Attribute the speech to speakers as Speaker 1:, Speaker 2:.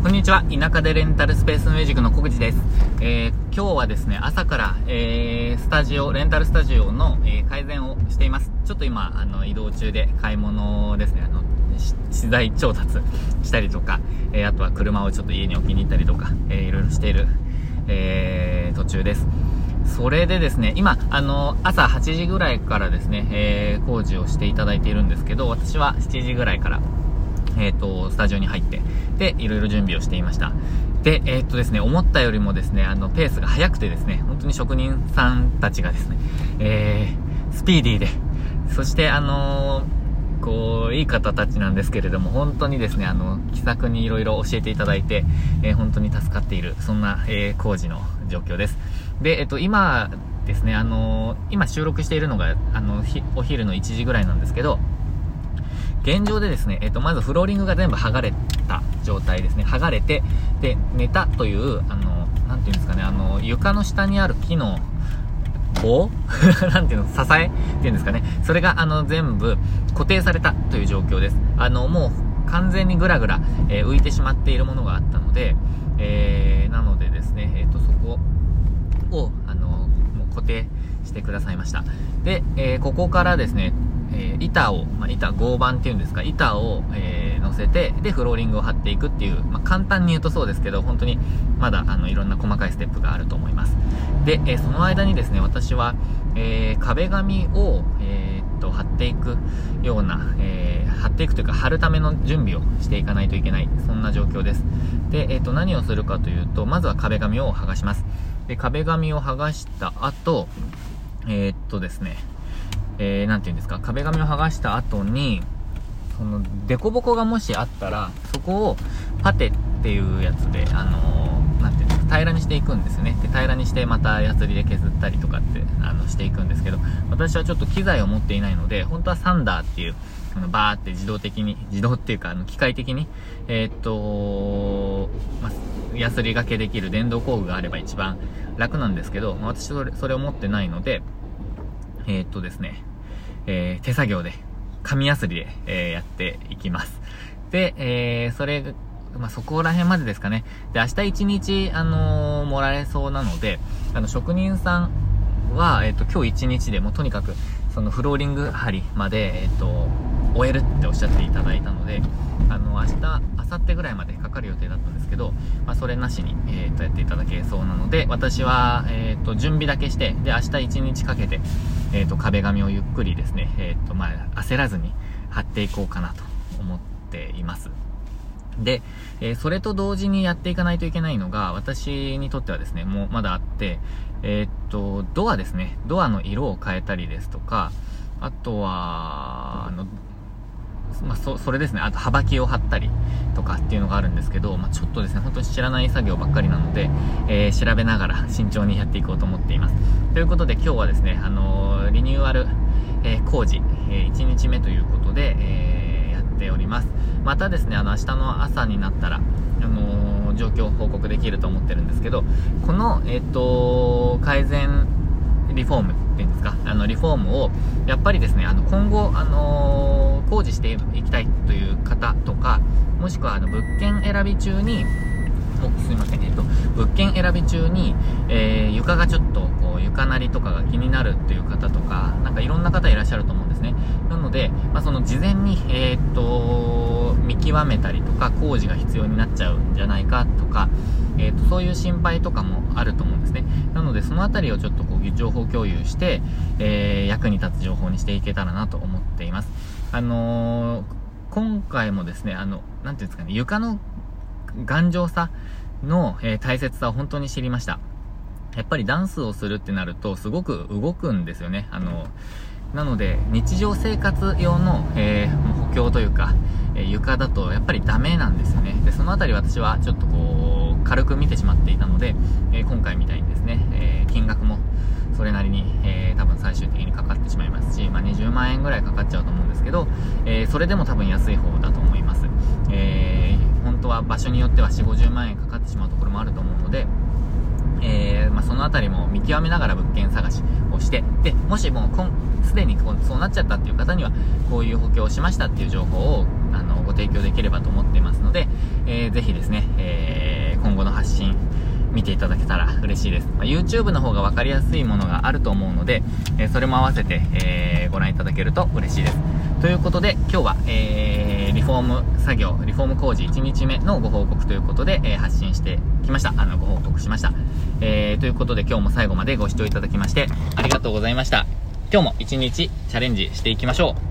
Speaker 1: こんにちは。田舎でレンタルスペースミュージックの小口です。えー、今日はですね、朝から、えー、スタジオ、レンタルスタジオの、えー、改善をしています。ちょっと今、あの、移動中で買い物ですね、あの、資材調達したりとか、え、あとは車をちょっと家に置きに行ったりとか、えー、いろいろしている、え、途中です。それでですね、今、あの、朝8時ぐらいからですね、え、工事をしていただいているんですけど、私は7時ぐらいから、えっ、ー、と、スタジオに入って、で、いろいろ準備をしていました。で、えー、とですね、思ったよりもですね、あの、ペースが速くてですね、本当に職人さんたちがですね、えー、スピーディーで、そして、あの、こう、いい方たちなんですけれども、本当にですね、あの、気さくにいろいろ教えていただいて、えー、本当に助かっている、そんな、えー、工事の状況です。で、えっと、今ですね、あの今収録しているのが、あの、お昼の1時ぐらいなんですけど、現状でですね、えっ、と、まずフローリングが全部剥がれた状態ですね。剥がれて、で、寝たという、あの、なんていうんですかね、あの、床の下にある木の棒？なんていうの支えっていうんですかね。それが、あの、全部固定されたという状況です。あの、もう完全にぐらぐら、えー、浮いてしまっているものがあったので、えー、なのでですね、えっ、ー、と、そこを、あの、もう固定してくださいました。で、えー、ここからですね、えー、板を、まあ、板、合板っていうんですか、板を、えー、乗せて、で、フローリングを張っていくっていう、まあ、簡単に言うとそうですけど、本当に、まだ、あの、いろんな細かいステップがあると思います。で、えー、その間にですね、私は、えー、壁紙を、えー、っと、貼っていくような、えー、貼っていくというか、貼るための準備をしていかないといけない、そんな状況です。で、えー、っと、何をするかというと、まずは壁紙を剥がします。で、壁紙を剥がした後、えー、っとですね、えー、なんて言うんですか、壁紙を剥がした後に、その、凸凹がもしあったら、そこを、パテっていうやつで、あのー、なんていうんですか、平らにしていくんですね。で、平らにして、また、ヤスリで削ったりとかって、あの、していくんですけど、私はちょっと機材を持っていないので、本当はサンダーっていう、あの、バーって自動的に、自動っていうか、あの、機械的に、えー、っと、まヤスリがけできる電動工具があれば一番楽なんですけど、まあ私それ、それを持ってないので、えー、っとですね、えー、手作業で、紙やすりで、えー、やっていきます。で、えー、それ、まあ、そこら辺までですかね。で、明日一日、あの、もらえそうなので、あの、職人さんは、えっ、と、今日一日でもとにかく、そのフローリング張りまで、えっ、と、終えるっておっしゃっていただいたので、あの、明日、明後日ぐらいまでかかる予定だったんですけど、まあ、それなしに、えっ、と、やっていただけそうなので、私は、えっ、と、準備だけして、で、明日一日かけて、えっ、ー、と、壁紙をゆっくりですね、えっ、ー、と、まあ、焦らずに貼っていこうかなと思っています。で、えー、それと同時にやっていかないといけないのが、私にとってはですね、もうまだあって、えっと、ドアですね。ドアの色を変えたりですとか、あとは、あの、まあ、そ、それですね。あと、幅木を張ったりとかっていうのがあるんですけど、まあ、ちょっとですね、本当に知らない作業ばっかりなので、えー、調べながら慎重にやっていこうと思っています。ということで今日はですね、あのー、リニューアル、えー、工事、え1日目ということで、えやっております。またですね、あの、明日の朝になったら、あの状況を報告できると思ってるんですけど、この、えっ、と、改善リフォームですか、あの、リフォームを、やっぱりですね、あの、今後、あのー、工事していきたいという方とか、もしくは、あの、物件選び中に、お、すいません、えっと、物件選び中に、えー、床がちょっと、こう、床なりとかが気になるっていう方とか、なんかいろんな方いらっしゃると思うんですね。なので、まあ、その事前に、えー、っと、見極めたりとか、工事が必要になっちゃうんじゃないかとか、えー、と、そういう心配とかもあると思うんですね。なので、そのあたりをちょっとこう、情報共有して、えー、役に立つ情報にしていけたらなと思っています。あのー、今回もですね、あの、なんていうんですかね、床の頑丈さの、えー、大切さを本当に知りました。やっぱりダンスをするってなると、すごく動くんですよね。あの、なので、日常生活用の、えー、補強というか、えー、床だとやっぱりダメなんですよね。で、そのあたり私はちょっとこう、軽く見てしまっていたので、えー、今回みたいにですね、え金額もそれなりに、え多分最終的にかかってしまいますし、まあ、20万円ぐらいかかっちゃうと思うんですけど、えそれでも多分安い方だと思います。え本当は場所によっては4、50万円かかってしまうところもあると思うので、えー、まあ、そのあたりも見極めながら物件探しをして、で、もしもう、すでにこうそうなっちゃったっていう方には、こういう補強をしましたっていう情報を、あの、ご提供できればと思っていますので、えー、ぜひですね、えー、今後の発信、見ていただけたら嬉しいです。まあ、YouTube の方が分かりやすいものがあると思うので、えー、それも合わせて、えー、ご覧いただけると嬉しいです。ということで、今日は、えー、リフォーム作業、リフォーム工事1日目のご報告ということで、えー、発信してきました。あの、ご報告しました。えー、ということで今日も最後までご視聴いただきまして、ありがとうございました。今日も一日チャレンジしていきましょう。